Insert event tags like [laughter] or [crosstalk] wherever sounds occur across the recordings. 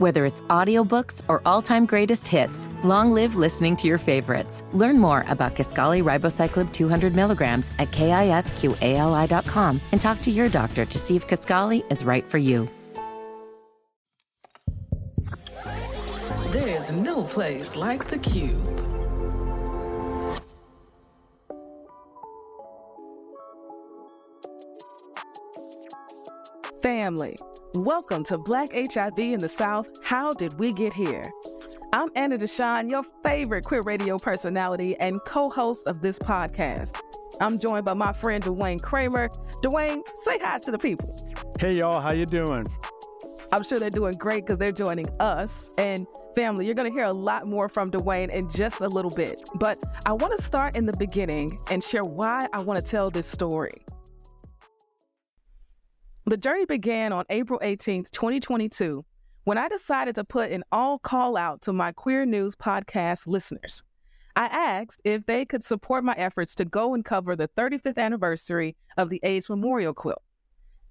Whether it's audiobooks or all-time greatest hits, long live listening to your favorites. Learn more about Kisqali Ribociclib 200 milligrams at kisqali.com and talk to your doctor to see if Kisqali is right for you. There's no place like the Cube. Family, welcome to Black HIV in the South. How did we get here? I'm Anna DeShawn, your favorite queer radio personality and co-host of this podcast. I'm joined by my friend Duane Cramer. Duane, say hi to the people. Hey y'all, how you doing? I'm sure they're doing great because they're joining us. And family, you're going to hear a lot more from Duane in just a little bit. But I want to start in the beginning and share why I want to tell this story. The journey began on April 18th, 2022, when I decided to put an all call out to my Queer News podcast listeners. I asked if they could support my efforts to go and cover the 35th anniversary of the AIDS Memorial Quilt.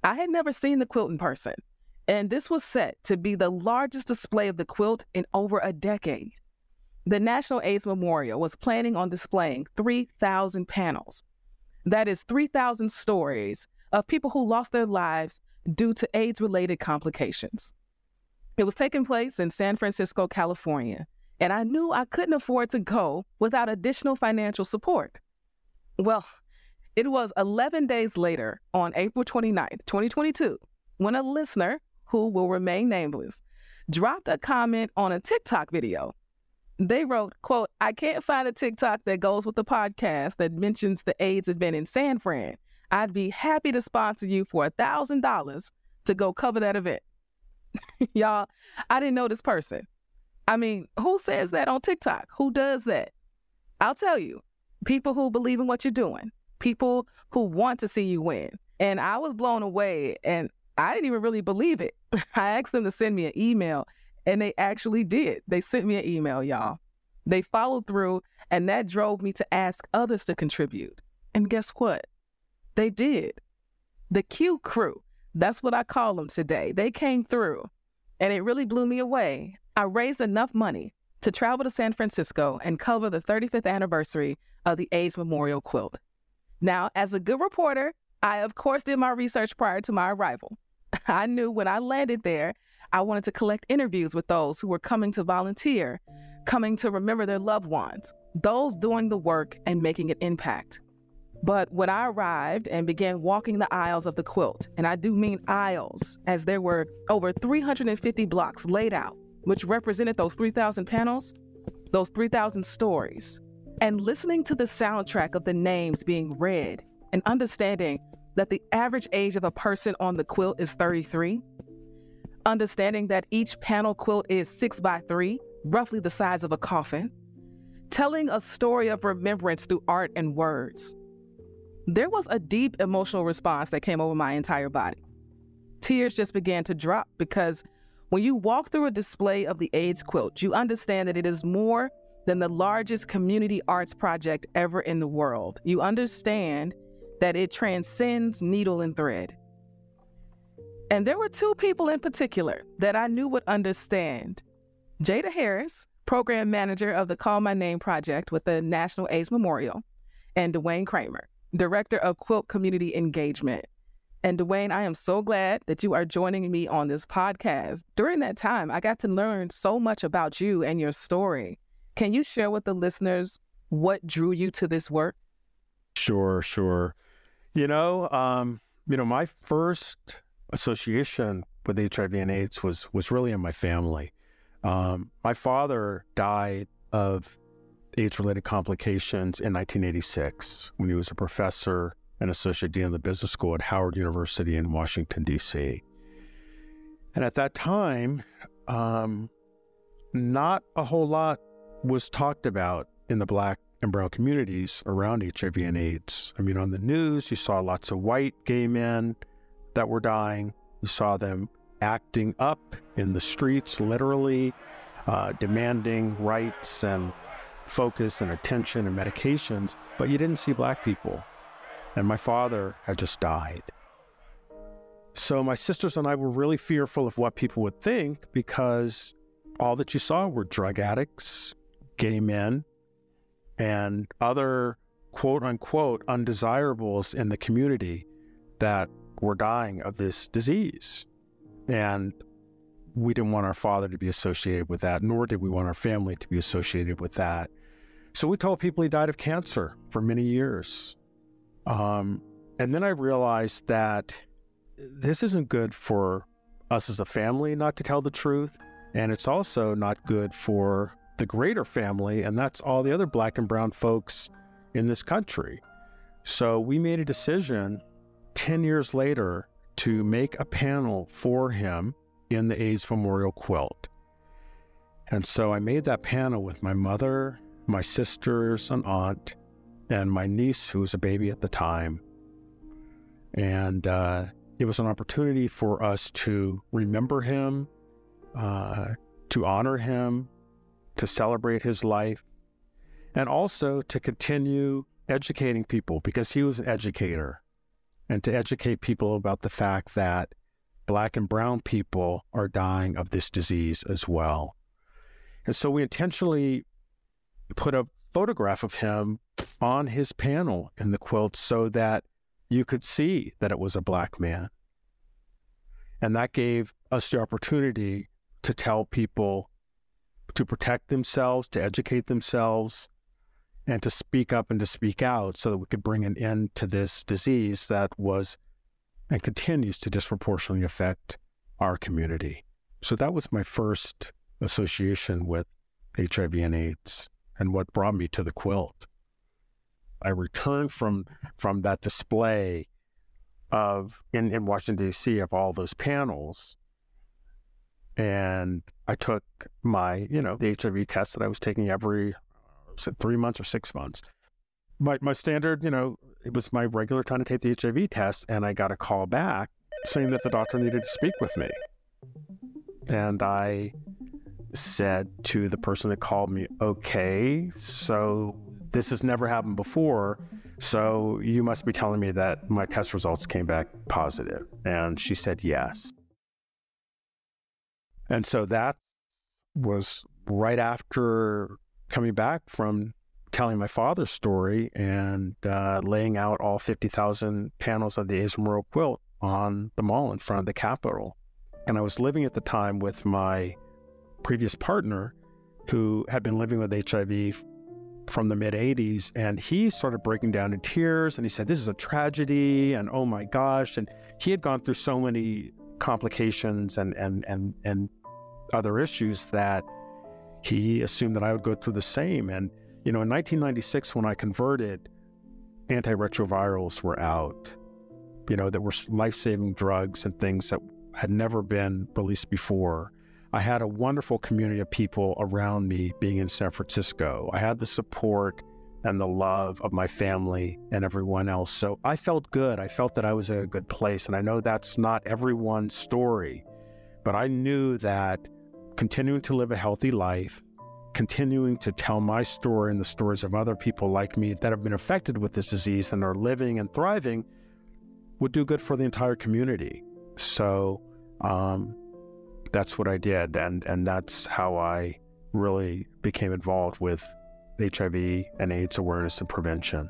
I had never seen the quilt in person, and this was set to be the largest display of the quilt in over a decade. The National AIDS Memorial was planning on displaying 3,000 panels. That is 3,000 stories of people who lost their lives due to AIDS related complications. It was taking place in San Francisco, California, and I knew I couldn't afford to go without additional financial support. Well, it was 11 days later, on April 29th, 2022, when a listener, who will remain nameless, dropped a comment on a TikTok video. They wrote, quote, I can't find a TikTok that goes with the podcast that mentions the AIDS event in San Fran. I'd be happy to sponsor you for a thousand dollars to go cover that event. [laughs] Y'all, I didn't know this person. I mean, who says that on TikTok? Who does that? I'll tell you, people who believe in what you're doing, people who want to see you win. And I was blown away and I didn't even really believe it. [laughs] I asked them to send me an email and they actually did. They sent me an email, y'all. They followed through and that drove me to ask others to contribute. And guess what? They did. The Q crew, that's what I call them today. They came through and it really blew me away. I raised enough money to travel to San Francisco and cover the 35th anniversary of the AIDS Memorial Quilt. Now, as a good reporter, I of course did my research prior to my arrival. [laughs] I knew when I landed there, I wanted to collect interviews with those who were coming to volunteer, coming to remember their loved ones, those doing the work and making an impact. But when I arrived and began walking the aisles of the quilt, and I do mean aisles, as there were over 350 blocks laid out, which represented those 3,000 panels, those 3,000 stories, and listening to the soundtrack of the names being read and understanding that the average age of a person on the quilt is 33, understanding that each panel quilt is 6 by 3, roughly the size of a coffin, telling a story of remembrance through art and words there was a deep emotional response that came over my entire body. Tears just began to drop because when you walk through a display of the AIDS quilt, you understand that it is more than the largest community arts project ever in the world. You understand that it transcends needle and thread. And there were two people in particular that I knew would understand Jada Harris, program manager of the Call My Name project with the National AIDS Memorial, and Duane Cramer, Director of Quilt Community Engagement. And Duane, I am so glad that you are joining me on this podcast. During that time, I got to learn so much about you and your story. Can you share with the listeners what drew you to this work? Sure, sure. You know, um, you know, my first association with HIV and AIDS was was really in my family. Um, my father died of AIDS related complications in 1986 when he was a professor and associate dean of the business school at Howard University in Washington, D.C. And at that time, um, not a whole lot was talked about in the Black and Brown communities around HIV and AIDS. I mean, on the news, you saw lots of white gay men that were dying. You saw them acting up in the streets, literally uh, demanding rights and focus and attention and medications, but you didn't see black people. And my father had just died. so my sisters and I were really fearful of what people would think because all that you saw were drug addicts, gay men, and other quote unquote undesirables in the community that were dying of this disease. And we didn't want our father to be associated with that, nor did we want our family to be associated with that. So we told people he died of cancer for many years. Um, and then I realized that this isn't good for us as a family not to tell the truth. And it's also not good for the greater family, and that's all the other black and brown folks in this country. So we made a decision 10 years later to make a panel for him in the AIDS Memorial Quilt. And so I made that panel with my mother, my sisters, and aunt, and my niece, who was a baby at the time. And uh, it was an opportunity for us to remember him, uh, to honor him, to celebrate his life, and also to continue educating people because he was an educator and to educate people about the fact that black and brown people are dying of this disease as well. And so we intentionally put a photograph of him on his panel in the quilt so that you could see that it was a black man. And that gave us the opportunity to tell people to protect themselves, to educate themselves, and to speak up and to speak out so that we could bring an end to this disease that was and continues to disproportionately affect our community. So that was my first association with HIV and AIDS and what brought me to the quilt. I returned from from that display of in, in Washington D.C. of all those panels, and I took my you know the HIV test that I was taking every uh, three months or six months. My my standard you know it was my regular time to take the HIV test, and I got a call back saying that the doctor needed to speak with me, and I said to the person that called me, "Okay, so this has never happened before." So you must be telling me that my test results came back positive. And she said yes. And so that was right after coming back from telling my father's story and uh, laying out all 50,000 panels of the AIDS quilt on the mall in front of the Capitol. And I was living at the time with my previous partner who had been living with HIV from the mid 80s and he started breaking down in tears and he said this is a tragedy and oh my gosh and he had gone through so many complications and and and and other issues that he assumed that I would go through the same and you know in 1996 when I converted antiretrovirals were out. You know that were life-saving drugs and things that had never been released before I had a wonderful community of people around me being in San Francisco. I had the support and the love of my family and everyone else. So I felt good. I felt that I was in a good place. And I know that's not everyone's story, but I knew that continuing to live a healthy life, continuing to tell my story and the stories of other people like me that have been affected with this disease and are living and thriving would do good for the entire community. So, um, that's what I did, and and that's how I really became involved with HIV and AIDS awareness and prevention.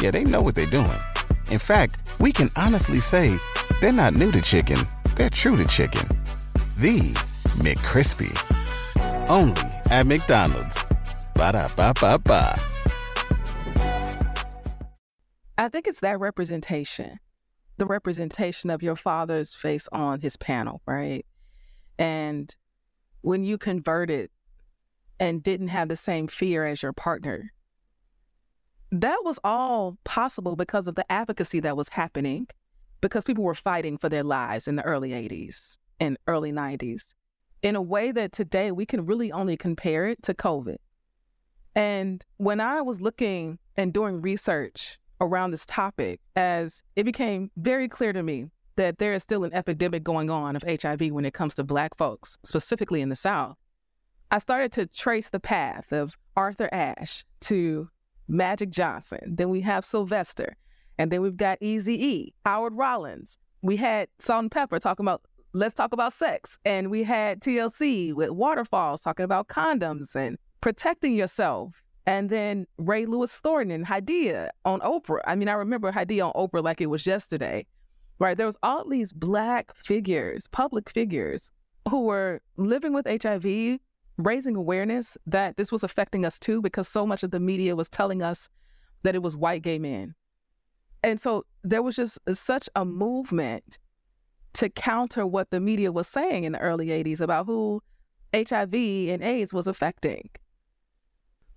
Yeah, they know what they're doing. In fact, we can honestly say they're not new to chicken, they're true to chicken. The McCrispy. Only at McDonald's. Ba da ba ba ba. I think it's that representation, the representation of your father's face on his panel, right? And when you converted and didn't have the same fear as your partner. That was all possible because of the advocacy that was happening, because people were fighting for their lives in the early 80s and early 90s in a way that today we can really only compare it to COVID. And when I was looking and doing research around this topic, as it became very clear to me that there is still an epidemic going on of HIV when it comes to Black folks, specifically in the South, I started to trace the path of Arthur Ashe to Magic Johnson. Then we have Sylvester. And then we've got Easy E, Howard Rollins. We had Salt-N-Pepa talking about let's talk about sex. And we had TLC with Waterfalls talking about condoms and protecting yourself. And then Rae Lewis Thornton and Hydeia on Oprah. I mean, I remember Hydeia on Oprah like it was yesterday, right? There was all these black figures, public figures, who were living with HIV, raising awareness that this was affecting us too, because so much of the media was telling us that it was white gay men. And so there was just such a movement to counter what the media was saying in the early 80s about who HIV and AIDS was affecting?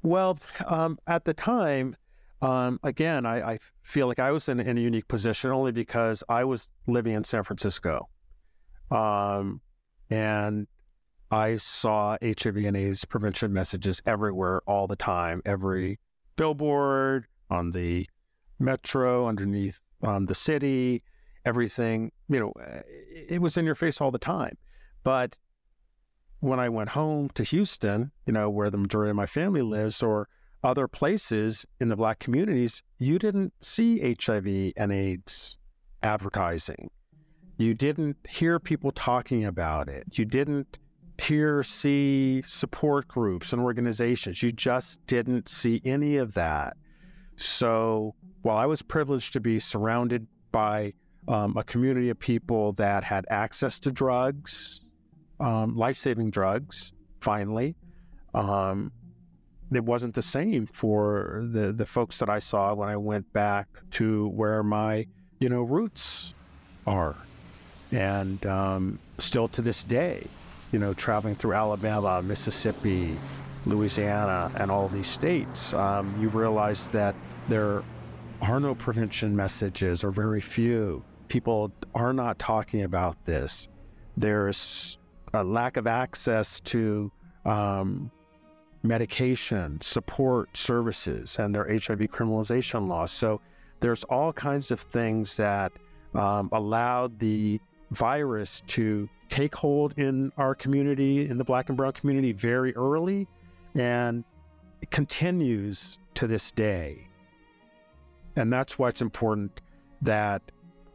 Well, um, at the time, um, again, I, I, feel like I was in, in, a unique position only because I was living in San Francisco. Um, and I saw HIV and AIDS prevention messages everywhere all the time, every billboard, on the metro, underneath um, the city, everything, you know, eh, it was in your face all the time. But when I went home to Houston, you know, where the majority of my family lives, or other places in the Black communities, you didn't see HIV and AIDS advertising. You didn't hear people talking about it. You didn't hear, see support groups and organizations. You just didn't see any of that. So while I was privileged to be surrounded by um, a community of people that had access to drugs, um, life saving drugs, finally. Um, it wasn't the same for the, the folks that I saw when I went back to where my, you know, roots are. And um, still to this day, you know, traveling through Alabama, Mississippi, Louisiana, and all these states, um, you realize that there are no prevention messages or very few people are not talking about this. There's a lack of access to um, medication, support services, and their HIV criminalization laws. So there's all kinds of things that um, allowed the virus to take hold in our community, in the Black and Brown community, very early, and it continues to this day. And that's why it's important that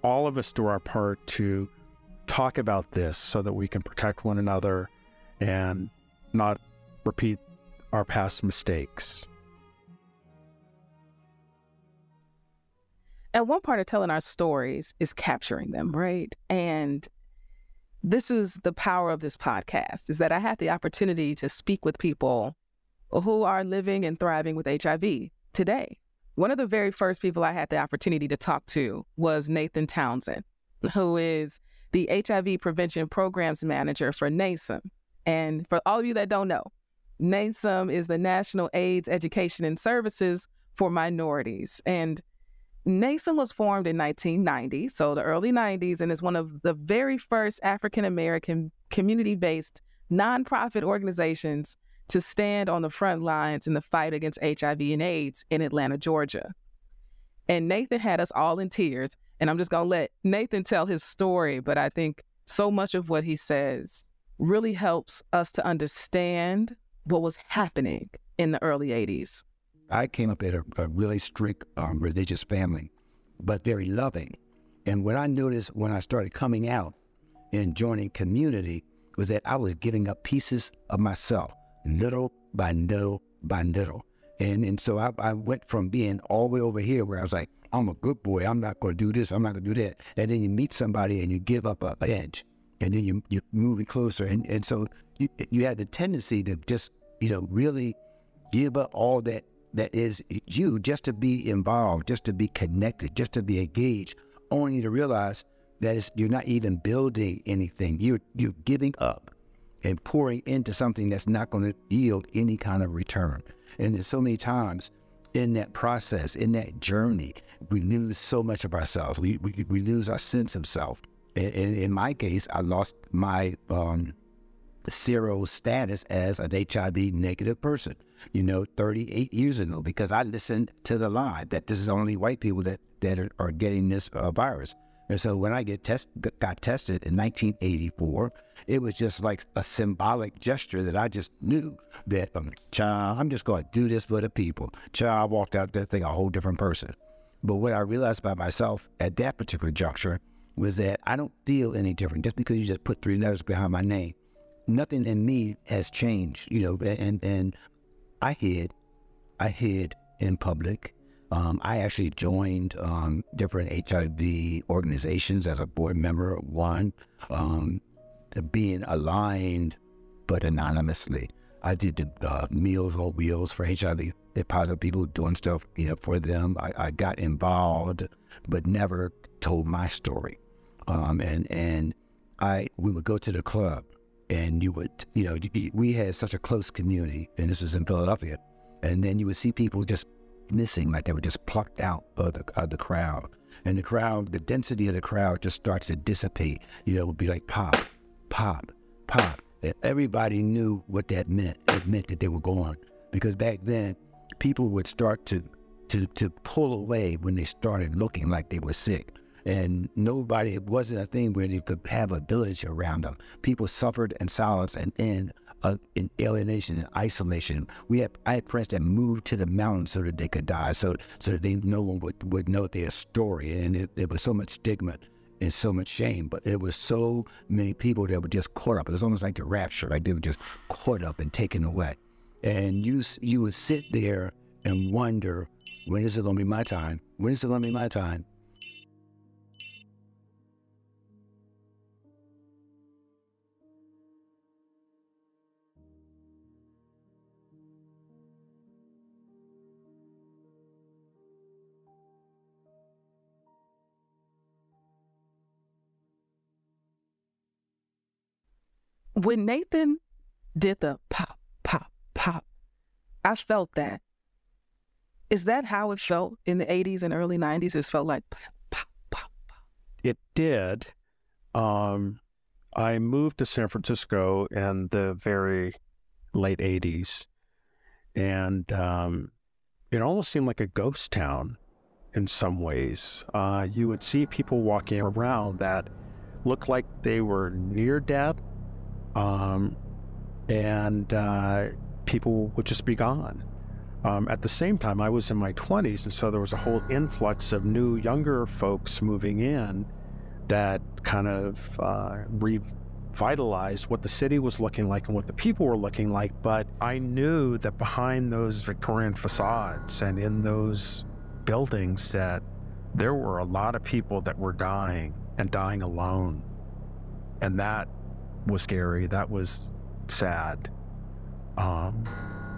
all of us do our part to talk about this so that we can protect one another and not repeat our past mistakes. And one part of telling our stories is capturing them, right? And this is the power of this podcast is that I had the opportunity to speak with people who are living and thriving with HIV today. One of the very first people I had the opportunity to talk to was Nathan Townsend, who is the HIV Prevention Programs Manager for NAESM. And for all of you that don't know, NAESM is the National AIDS Education and Services for Minorities. And NAESM was formed in 1990, so the early 90s, and is one of the very first African American community based nonprofit organizations to stand on the front lines in the fight against HIV and AIDS in Atlanta, Georgia. And Nathan had us all in tears. And I'm just going to let Nathan tell his story. But I think so much of what he says really helps us to understand what was happening in the early 80s. I came up in a, a really strict um, religious family, but very loving. And what I noticed when I started coming out and joining community was that I was giving up pieces of myself little by little by little. And and so I, I went from being all the way over here where I was like, I'm a good boy. I'm not going to do this. I'm not going to do that. And then you meet somebody and you give up a edge, and then you you're moving closer. And and so you you had the tendency to just you know really give up all that that is you just to be involved, just to be connected, just to be engaged, only to realize that you're not even building anything. You're you're giving up and pouring into something that's not going to yield any kind of return. And there's so many times in that process, in that journey, we lose so much of ourselves. We, we, we lose our sense of self. And, and in my case, I lost my um, zero status as an HIV negative person, you know, 38 years ago, because I listened to the lie that this is only white people that, that are, are getting this uh, virus. And so when I get test, got tested in 1984, it was just like a symbolic gesture that I just knew that, um, child, I'm just going to do this for the people. Child, I walked out that thing a whole different person. But what I realized about myself at that particular juncture was that I don't feel any different just because you just put three letters behind my name. Nothing in me has changed, you know, and, and I hid, I hid in public. Um, I actually joined um, different HIV organizations as a board member one, um, being aligned but anonymously. I did uh, Meals on Wheels for HIV positive people doing stuff you know for them. I, I got involved, but never told my story. Um, and and I we would go to the club, and you would you know we had such a close community, and this was in Philadelphia, and then you would see people just missing, like they were just plucked out of the, of the crowd. And the crowd, the density of the crowd just starts to dissipate. You know, it would be like pop, pop, pop. And everybody knew what that meant. It meant that they were gone. Because back then, people would start to, to, to pull away when they started looking like they were sick. And nobody, it wasn't a thing where they could have a village around them. People suffered in silence and in uh, in alienation and isolation. We had I had friends that moved to the mountains so that they could die, so so that they no one would, would know their story. And it, it was so much stigma and so much shame. But there was so many people that were just caught up. It was almost like the rapture, like they were just caught up and taken away. And you you would sit there and wonder, when is it gonna be my time? When is it gonna be my time? When Nathan did the pop, pop, pop, I felt that. Is that how it felt in the 80s and early 90s? It felt like pop, pop, pop. It did. Um, I moved to San Francisco in the very late 80s, and um, it almost seemed like a ghost town in some ways. Uh, you would see people walking around that looked like they were near death um, and uh, people would just be gone. Um, at the same time, I was in my 20s, and so there was a whole influx of new, younger folks moving in that kind of uh, revitalized what the city was looking like and what the people were looking like. But I knew that behind those Victorian facades and in those buildings, that there were a lot of people that were dying and dying alone. And that was scary. That was sad. Um,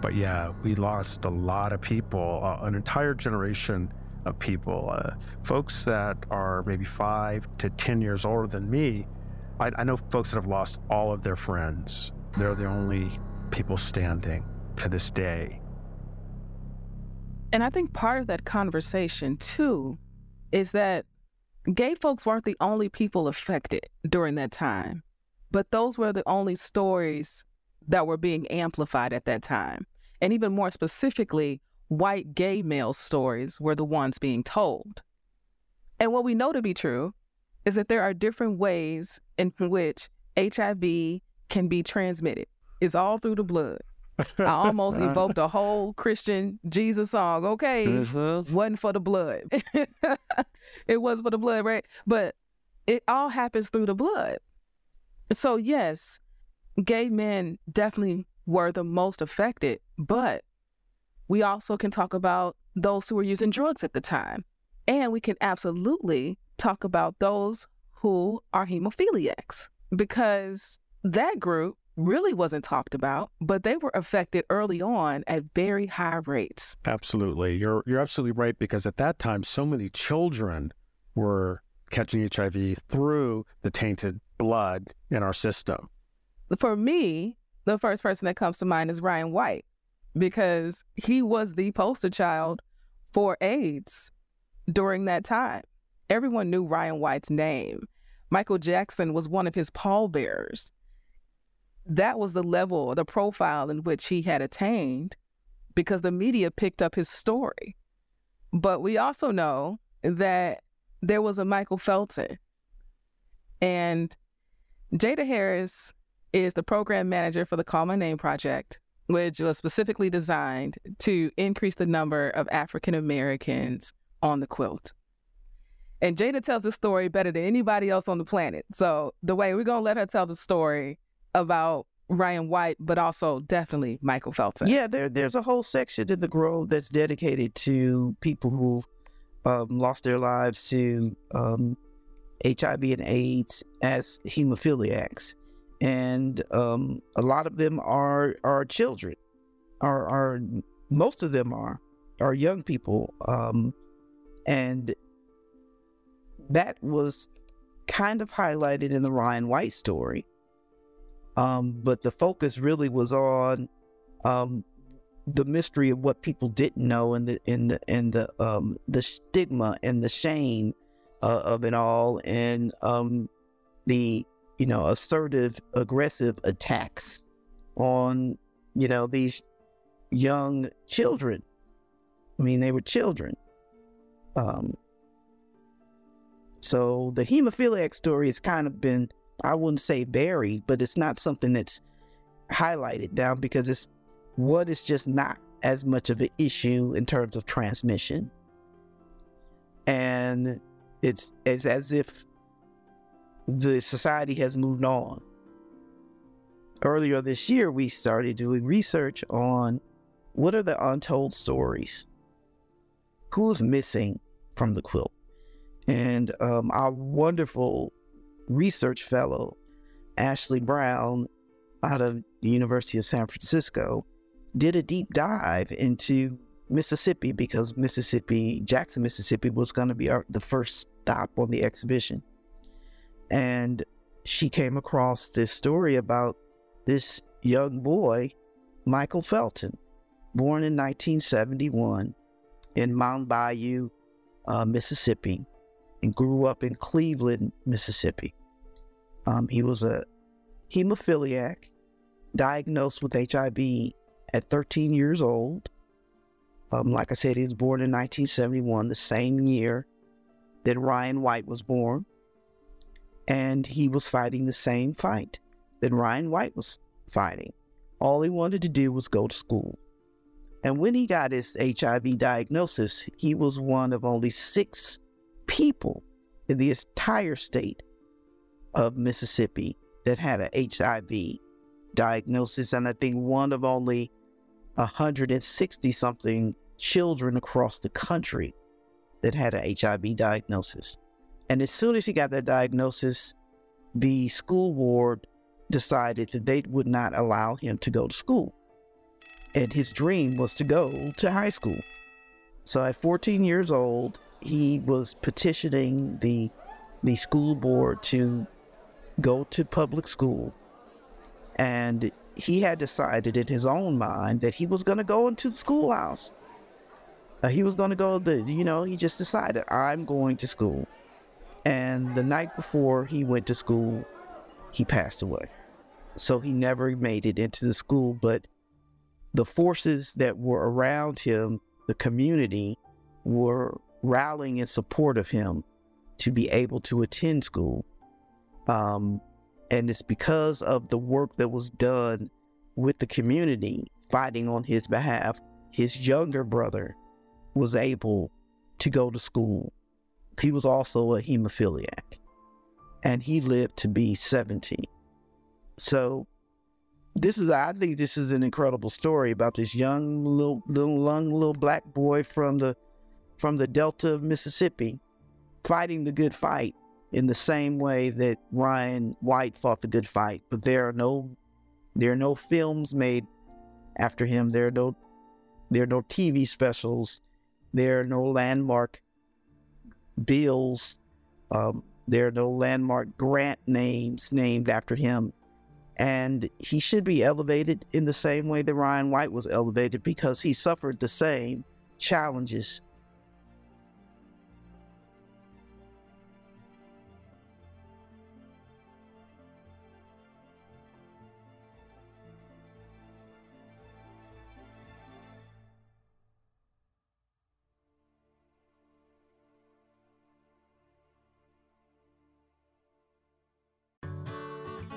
but yeah, we lost a lot of people, uh, an entire generation of people, uh, folks that are maybe five to 10 years older than me. I, I know folks that have lost all of their friends. They're the only people standing to this day. And I think part of that conversation, too, is that gay folks weren't the only people affected during that time. But those were the only stories that were being amplified at that time. And even more specifically, white gay male stories were the ones being told. And what we know to be true is that there are different ways in which HIV can be transmitted. It's all through the blood. I almost [laughs] evoked a whole Christian Jesus song. Okay, wasn't for the blood. [laughs] it was for the blood, right? But it all happens through the blood. So, yes, gay men definitely were the most affected, but we also can talk about those who were using drugs at the time. And we can absolutely talk about those who are hemophiliacs because that group really wasn't talked about, but they were affected early on at very high rates. Absolutely. You're you're absolutely right because at that time so many children were catching HIV through the tainted blood in our system. for me, the first person that comes to mind is Ryan White because he was the poster child for AIDS during that time. Everyone knew Ryan White's name. Michael Jackson was one of his pallbearers. That was the level, the profile in which he had attained because the media picked up his story. But we also know that there was a Michael Felton. And Jada Harris is the program manager for the Call My Name project, which was specifically designed to increase the number of African Americans on the quilt. And Jada tells the story better than anybody else on the planet. So, the way we're going to let her tell the story about Ryan White, but also definitely Michael Felton. Yeah, there, there's a whole section in the Grove that's dedicated to people who um, lost their lives to um, HIV and AIDS as hemophiliacs, and um, a lot of them are are children, are are most of them are are young people, um, and that was kind of highlighted in the Ryan White story. Um, but the focus really was on um, the mystery of what people didn't know and the and the and the um, the stigma and the shame uh, of it all and um, the you know assertive aggressive attacks on you know these young children. I mean they were children. Um, so the hemophiliac story has kind of been i wouldn't say buried but it's not something that's highlighted down because it's what is just not as much of an issue in terms of transmission. And it's it's as if the society has moved on. Earlier this year, we started doing research on what are the untold stories? Who's missing from the quilt? And um, our wonderful research fellow, Ashley Brown, out of the University of San Francisco, did a deep dive into Mississippi because Mississippi, Jackson, Mississippi was going to be our, the first stop on the exhibition. And she came across this story about this young boy, Michael Felton, born in 1971 in Mound Bayou, uh, Mississippi, and grew up in Cleveland, Mississippi. Um, he was a hemophiliac diagnosed with HIV at 13 years old um, like I said, he was born in 1971, the same year that Ryan White was born. And he was fighting the same fight that Ryan White was fighting. All he wanted to do was go to school. And when he got his HIV diagnosis, he was one of only six people in the entire state of Mississippi that had an HIV diagnosis. And I think one of only 160 something children across the country that had an HIV diagnosis. And as soon as he got that diagnosis, the school board decided that they would not allow him to go to school. And his dream was to go to high school. So at 14 years old, he was petitioning the the school board to go to public school. And he had decided in his own mind that he was going to go into the schoolhouse. Uh, he was going to go the, you know, he just decided, I'm going to school. And the night before he went to school, he passed away. So he never made it into the school, but the forces that were around him, the community, were rallying in support of him to be able to attend school. Um, and it's because of the work that was done with the community fighting on his behalf. His younger brother was able to go to school. He was also a hemophiliac and he lived to be 17. So this is I think this is an incredible story about this young little little young little black boy from the from the Delta of Mississippi fighting the good fight in the same way that Ryan White fought the good fight. But there are no there are no films made after him. There are no there are no TV specials. There are no landmark bills. Um, there are no landmark grant names named after him. And he should be elevated in the same way that Ryan White was elevated because he suffered the same challenges.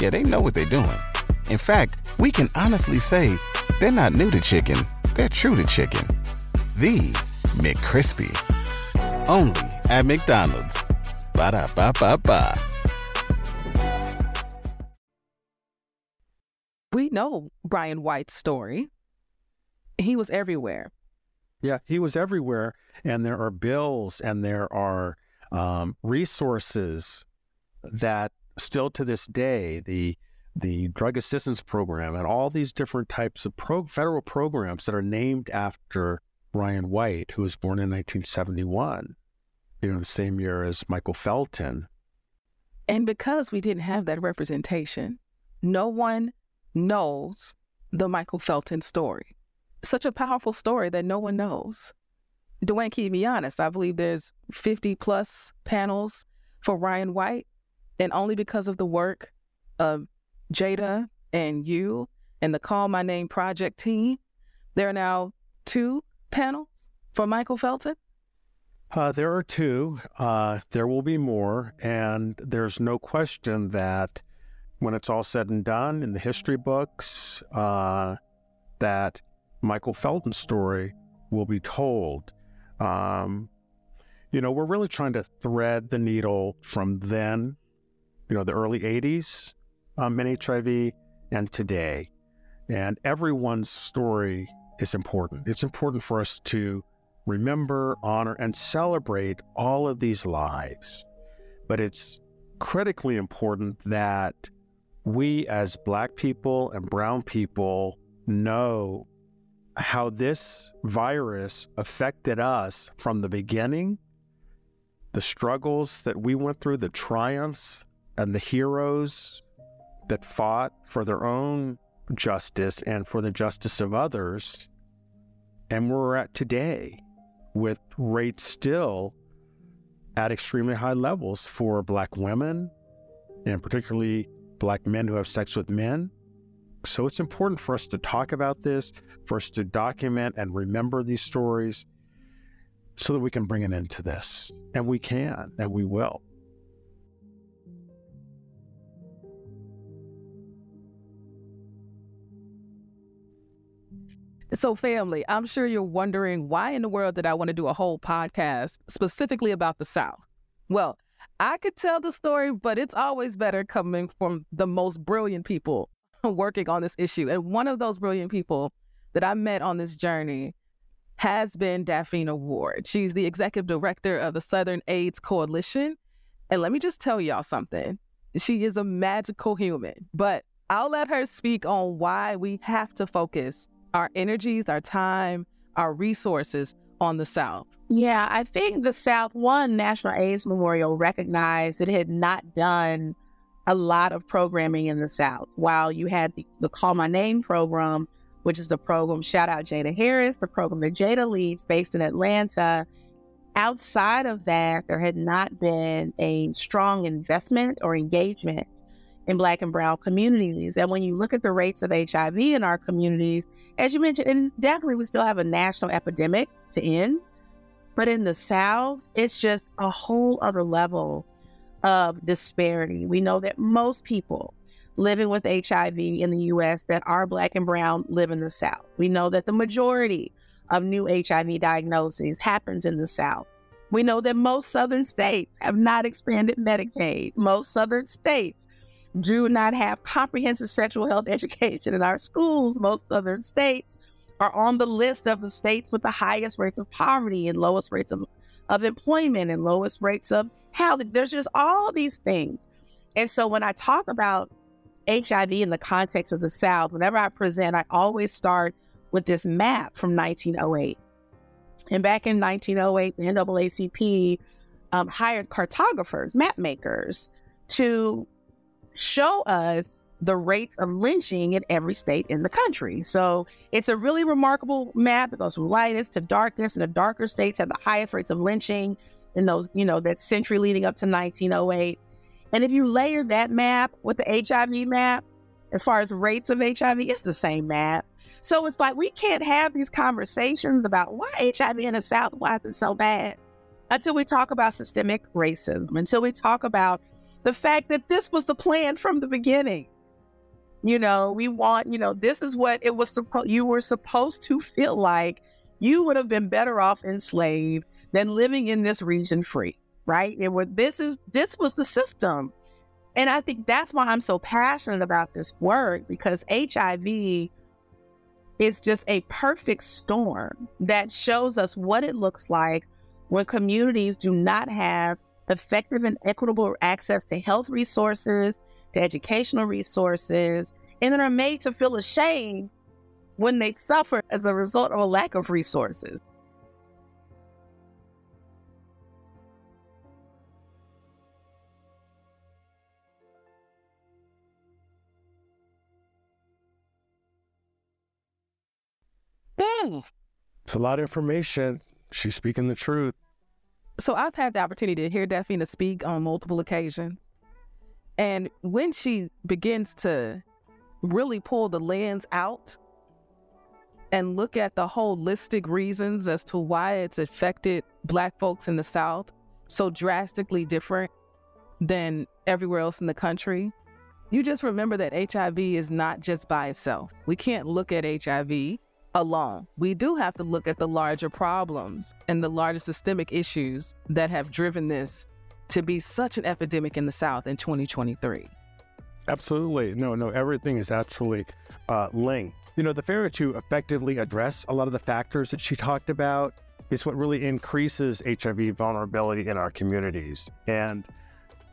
Yeah, they know what they're doing. In fact, we can honestly say they're not new to chicken, they're true to chicken. The McCrispy. Only at McDonald's. Ba da ba ba ba. We know Ryan White's story. He was everywhere. Yeah, he was everywhere. And there are bills and there are um, resources that still to this day, the the drug assistance program and all these different types of pro- federal programs that are named after Ryan White, who was born in 1971, you know, the same year as Michael Felton. And because we didn't have that representation, no one knows the Michael Felton story. Such a powerful story that no one knows. Duane, keep me honest. I believe there's 50 plus panels for Ryan White, and only because of the work of Jada and you and the Call My Name Project team, there are now two panels for Michael Felton. Uh, there are two. Uh, there will be more. And there's no question that when it's all said and done in the history books, uh, that Michael Felton's story will be told. Um, you know, we're really trying to thread the needle from then you know, the early 80s um, in HIV and today. And everyone's story is important. It's important for us to remember, honor, and celebrate all of these lives. But it's critically important that we, as Black people and Brown people, know how this virus affected us from the beginning, the struggles that we went through, the triumphs and the heroes that fought for their own justice and for the justice of others, and where we're at today with rates still at extremely high levels for Black women and particularly Black men who have sex with men. So it's important for us to talk about this, for us to document and remember these stories so that we can bring an end to this. And we can, and we will. So, family, I'm sure you're wondering why in the world did I want to do a whole podcast specifically about the South? Well, I could tell the story, but it's always better coming from the most brilliant people [laughs] working on this issue. And one of those brilliant people that I met on this journey has been Dafina Ward. She's the executive director of the Southern AIDS Coalition. And let me just tell y'all something. She is a magical human, but I'll let her speak on why we have to focus our energies, our time, our resources on the South? Yeah, I think the South, one, National AIDS Memorial recognized that it had not done a lot of programming in the South. While you had the, the Call My Name program, which is the program, shout out Jada Harris, the program that Jada leads based in Atlanta. Outside of that, there had not been a strong investment or engagement in Black and Brown communities. And when you look at the rates of HIV in our communities, as you mentioned, it definitely we still have a national epidemic to end. But in the South, it's just a whole other level of disparity. We know that most people living with HIV in the US that are Black and Brown live in the South. We know that the majority of new HIV diagnoses happens in the South. We know that most Southern states have not expanded Medicaid. Most Southern states do not have comprehensive sexual health [laughs] education. In our schools, most southern states are on the list of the states with the highest rates of poverty and lowest rates of, of employment and lowest rates of housing. There's just all these things. And so when I talk about HIV in the context of the South, whenever I present, I always start with this map from 1908. And back in 1908, the NAACP um, hired cartographers, map makers, to show us the rates of lynching in every state in the country. So it's a really remarkable map. It goes from lightest to darkest, and the darker states have the highest rates of lynching in those, you know, that century leading up to 1908. And if you layer that map with the HIV map, as far as rates of HIV, it's the same map. So it's like we can't have these conversations about why HIV in the South, why is it so bad, until we talk about systemic racism, until we talk about the fact that this was the plan from the beginning. You know, we want, you know, this is what it was supposed you were supposed to feel like you would have been better off enslaved than living in this region free, right? It was this is this was the system. And I think that's why I'm so passionate about this work because HIV is just a perfect storm that shows us what it looks like when communities do not have effective and equitable access to health resources, to educational resources, and then are made to feel ashamed when they suffer as a result of a lack of resources. It's a lot of information. She's speaking the truth. So I've had the opportunity to hear Dafina speak on multiple occasions. And when she begins to really pull the lens out and look at the holistic reasons as to why it's affected Black folks in the South so drastically different than everywhere else in the country, you just remember that HIV is not just by itself. We can't look at HIV alone. We do have to look at the larger problems and the larger systemic issues that have driven this to be such an epidemic in the South in 2023. Absolutely. No, no, everything is actually uh, linked. You know, the failure to effectively address a lot of the factors that she talked about is what really increases HIV vulnerability in our communities. And,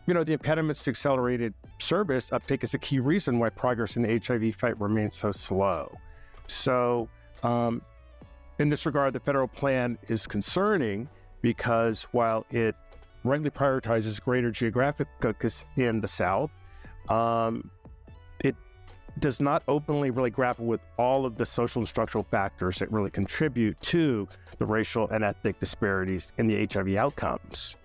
you know, the impediments to accelerated service uptake is a key reason why progress in the HIV fight remains so slow. So, um, in this regard, the federal plan is concerning because while it rightly prioritizes greater geographic focus in the South, um, it does not openly really grapple with all of the social and structural factors that really contribute to the racial and ethnic disparities in the HIV outcomes.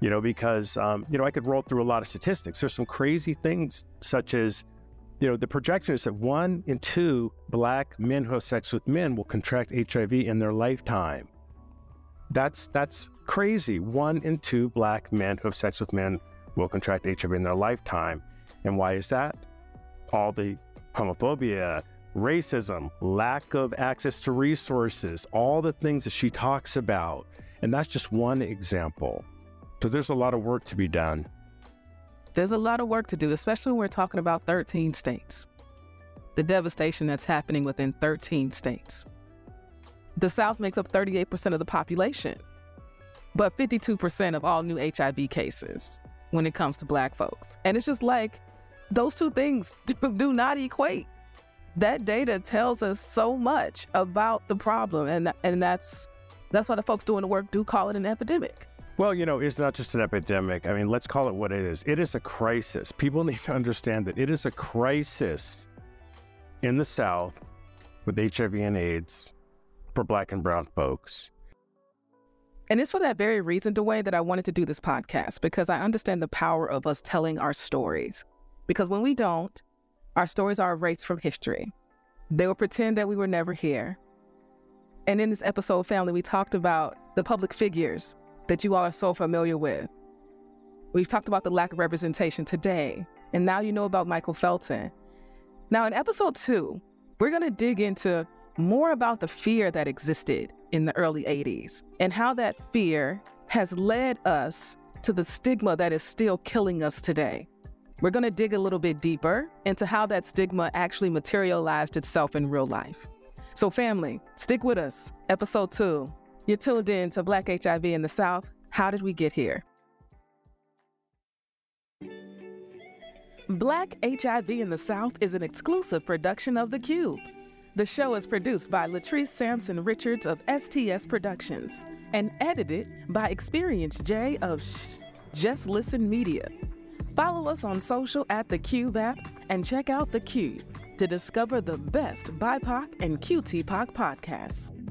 You know, because, um, you know, I could roll through a lot of statistics. There's some crazy things such as you know, the projection is that one in two black men who have sex with men will contract HIV in their lifetime. That's that's crazy. One in two black men who have sex with men will contract HIV in their lifetime. And why is that? All the homophobia, racism, lack of access to resources, all the things that she talks about. And that's just one example. So there's a lot of work to be done. There's a lot of work to do, especially when we're talking about 13 states. The devastation that's happening within 13 states. The South makes up 38% of the population, but 52% of all new HIV cases when it comes to Black folks. And it's just like those two things [laughs] do, do not equate. That data tells us so much about the problem, and and that's that's why the folks doing the work do call it an epidemic. Well, you know, it's not just an epidemic. I mean, let's call it what it is. It is a crisis. People [laughs] need to understand that it is a crisis in the South with HIV and AIDS for Black and Brown folks. And it's for that very reason, Duane, that I wanted to do this podcast because I understand the power of us telling our stories. Because when we don't, our stories are erased from history. They will pretend that we were never here. And in this episode, family, we talked about the public figures that you all are so familiar with. We've talked about the lack of representation today, and now you know about Michael Felton. Now, in episode two, we're going to dig into more about the fear that existed in the early 80s and how that fear has led us to the stigma that is still killing us today. We're going to dig a little bit deeper into how that stigma actually materialized itself in real life. So, family, stick with us. Episode two. You're tuned in to Black HIV in the South. How did we get here? Black HIV in the South is an exclusive production of The Cube. The show is produced by Latrice Sampson Richards of STS Productions and edited by Experience J of Shh, Just Listen Media. Follow us on social at The Cube app and check out The Cube to discover the best BIPOC and QTPOC podcasts.